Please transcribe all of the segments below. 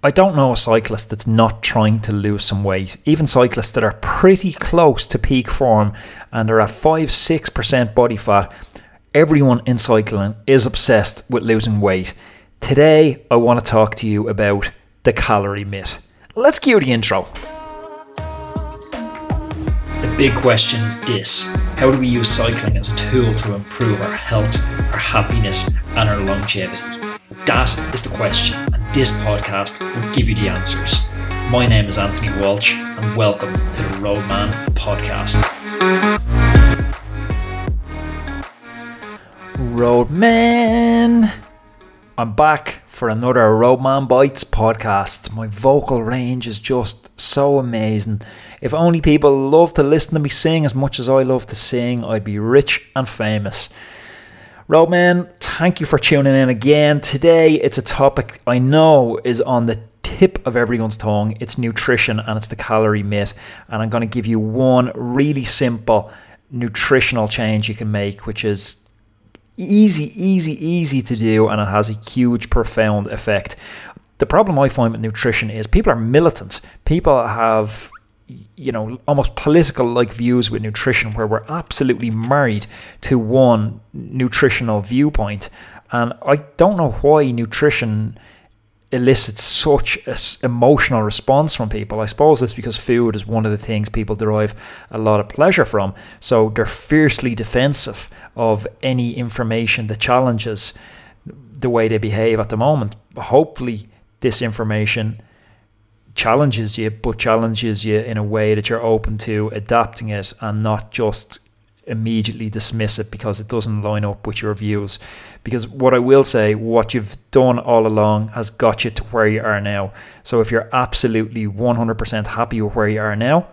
I don't know a cyclist that's not trying to lose some weight. Even cyclists that are pretty close to peak form and are at 5 6% body fat, everyone in cycling is obsessed with losing weight. Today, I want to talk to you about the calorie myth. Let's cue the intro. The big question is this How do we use cycling as a tool to improve our health, our happiness, and our longevity? That is the question, this podcast will give you the answers. My name is Anthony Walsh, and welcome to the Roadman Podcast. Roadman! I'm back for another Roadman Bites podcast. My vocal range is just so amazing. If only people love to listen to me sing as much as I love to sing, I'd be rich and famous. Roadman, thank you for tuning in again. Today, it's a topic I know is on the tip of everyone's tongue. It's nutrition and it's the calorie myth. And I'm going to give you one really simple nutritional change you can make, which is easy, easy, easy to do, and it has a huge, profound effect. The problem I find with nutrition is people are militant. People have you know, almost political like views with nutrition where we're absolutely married to one nutritional viewpoint. And I don't know why nutrition elicits such an emotional response from people. I suppose it's because food is one of the things people derive a lot of pleasure from. So they're fiercely defensive of any information that challenges the way they behave at the moment. Hopefully, this information challenges you, but challenges you in a way that you're open to adapting it and not just immediately dismiss it because it doesn't line up with your views. Because what I will say, what you've done all along has got you to where you are now. So if you're absolutely 100% happy with where you are now,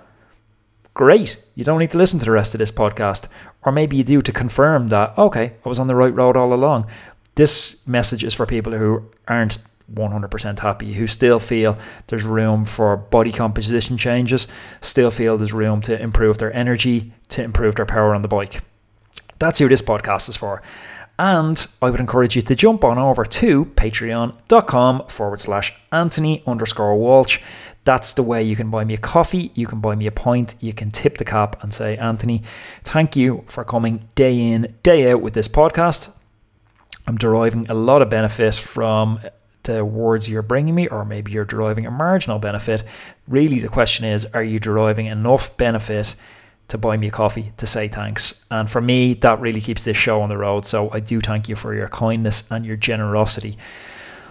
great. You don't need to listen to the rest of this podcast. Or maybe you do to confirm that, okay, I was on the right road all along. This message is for people who aren't 100% happy, who still feel there's room for body composition changes, still feel there's room to improve their energy, to improve their power on the bike. That's who this podcast is for. And I would encourage you to jump on over to patreon.com forward slash Anthony underscore Walsh. That's the way you can buy me a coffee, you can buy me a pint, you can tip the cap and say, Anthony, thank you for coming day in, day out with this podcast. I'm deriving a lot of benefit from the words you're bringing me, or maybe you're deriving a marginal benefit. Really, the question is, are you deriving enough benefit to buy me a coffee to say thanks? And for me, that really keeps this show on the road. So I do thank you for your kindness and your generosity.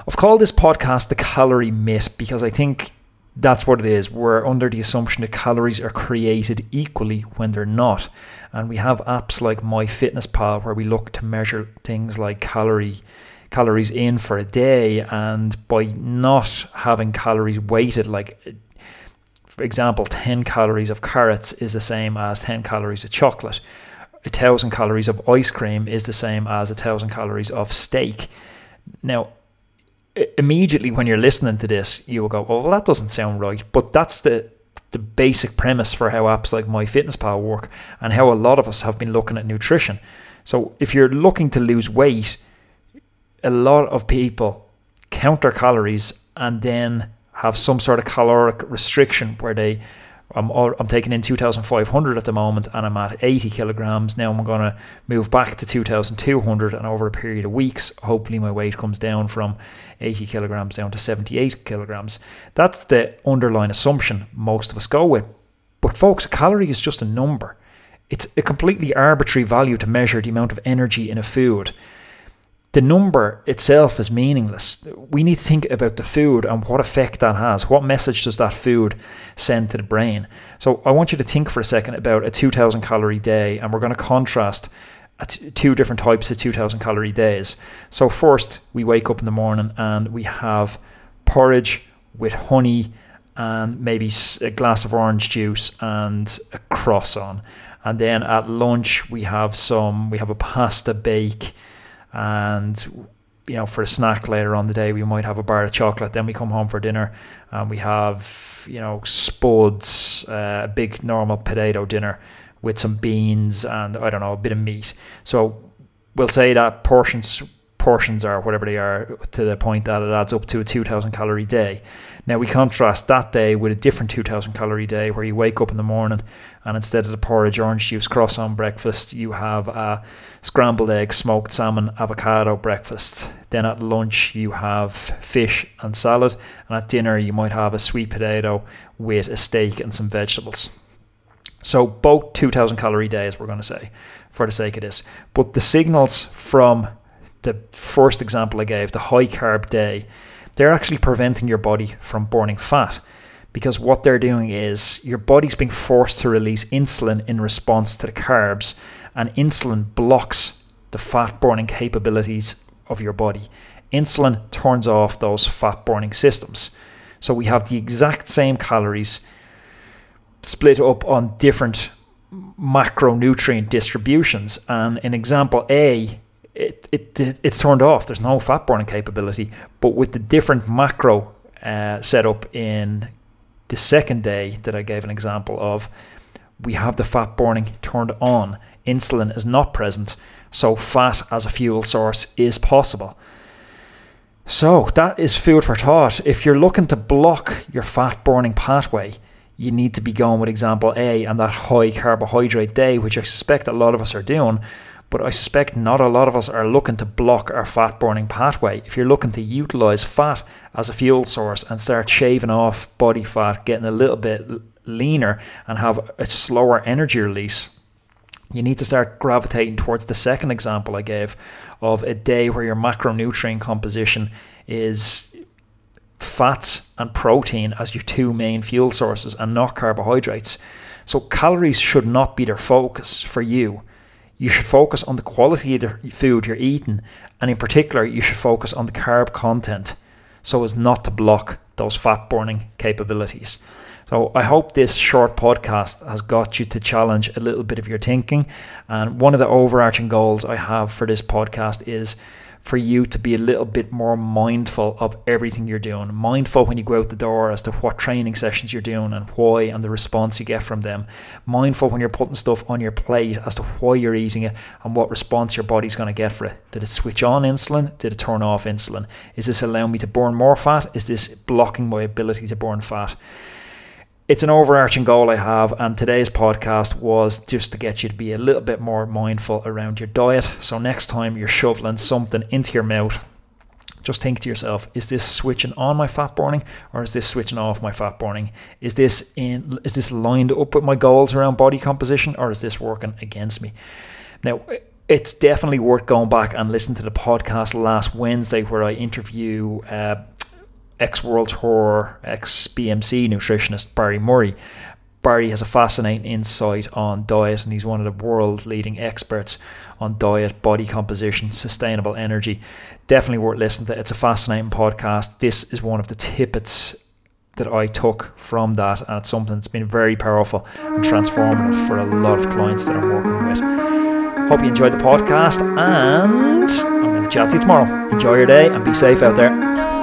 I've called this podcast the calorie myth because I think that's what it is. We're under the assumption that calories are created equally when they're not. And we have apps like MyFitnessPal where we look to measure things like calorie calories in for a day and by not having calories weighted like for example 10 calories of carrots is the same as 10 calories of chocolate. A thousand calories of ice cream is the same as a thousand calories of steak. Now immediately when you're listening to this you will go oh well that doesn't sound right but that's the the basic premise for how apps like MyFitnessPal work and how a lot of us have been looking at nutrition. So if you're looking to lose weight a lot of people count their calories and then have some sort of caloric restriction where they I'm, I'm taking in 2,500 at the moment and I'm at 80 kilograms. Now I'm going to move back to 2,200 and over a period of weeks, hopefully my weight comes down from 80 kilograms down to 78 kilograms. That's the underlying assumption most of us go with. But folks, a calorie is just a number. It's a completely arbitrary value to measure the amount of energy in a food the number itself is meaningless. We need to think about the food and what effect that has. What message does that food send to the brain? So I want you to think for a second about a 2000 calorie day, and we're going to contrast two different types of 2000 calorie days. So first, we wake up in the morning and we have porridge with honey and maybe a glass of orange juice and a croissant. And then at lunch we have some we have a pasta bake and you know for a snack later on the day we might have a bar of chocolate. Then we come home for dinner and we have you know spuds uh, a big normal potato dinner with some beans and i don't know a bit of meat. So we'll say that portions portions are, whatever they are, to the point that it adds up to a 2,000 calorie day. Now, we contrast that day with a different 2,000 calorie day where you wake up in the morning and instead of the porridge orange juice croissant breakfast, you have a scrambled egg, smoked salmon, avocado breakfast. Then at lunch, you have fish and salad. And at dinner, you might have a sweet potato with a steak and some vegetables. So, both 2,000 calorie days, we're going to say, for the sake of this. But the signals from the first example I gave, the high carb day, they're actually preventing your body from burning fat because what they're doing is your body's being forced to release insulin in response to the carbs, and insulin blocks the fat burning capabilities of your body. Insulin turns off those fat burning systems. So we have the exact same calories split up on different macronutrient distributions. And in example A, it, it, it's turned off. There's no fat burning capability. But with the different macro uh, setup in the second day that I gave an example of, we have the fat burning turned on. Insulin is not present, so fat as a fuel source is possible. So that is food for thought. If you're looking to block your fat burning pathway, you need to be going with example A and that high carbohydrate day, which I suspect a lot of us are doing. But I suspect not a lot of us are looking to block our fat burning pathway. If you're looking to utilize fat as a fuel source and start shaving off body fat, getting a little bit leaner, and have a slower energy release, you need to start gravitating towards the second example I gave of a day where your macronutrient composition is fats and protein as your two main fuel sources and not carbohydrates. So, calories should not be their focus for you. You should focus on the quality of the food you're eating, and in particular, you should focus on the carb content so as not to block those fat burning capabilities. So I hope this short podcast has got you to challenge a little bit of your thinking. And one of the overarching goals I have for this podcast is for you to be a little bit more mindful of everything you're doing. Mindful when you go out the door as to what training sessions you're doing and why and the response you get from them. Mindful when you're putting stuff on your plate as to why you're eating it and what response your body's going to get for it. Did it switch on insulin? Did it turn off insulin? Is this allowing me to burn more fat? Is this blocking my ability to burn fat? It's an overarching goal I have, and today's podcast was just to get you to be a little bit more mindful around your diet. So, next time you're shoveling something into your mouth, just think to yourself: Is this switching on my fat burning, or is this switching off my fat burning? Is this in? Is this lined up with my goals around body composition, or is this working against me? Now, it's definitely worth going back and listening to the podcast last Wednesday where I interview. Uh, ex World Tour, ex BMC nutritionist Barry Murray. Barry has a fascinating insight on diet, and he's one of the world leading experts on diet, body composition, sustainable energy. Definitely worth listening to. It's a fascinating podcast. This is one of the tippets that I took from that, and it's something that's been very powerful and transformative for a lot of clients that I'm working with. Hope you enjoyed the podcast, and I'm going to chat to you tomorrow. Enjoy your day and be safe out there.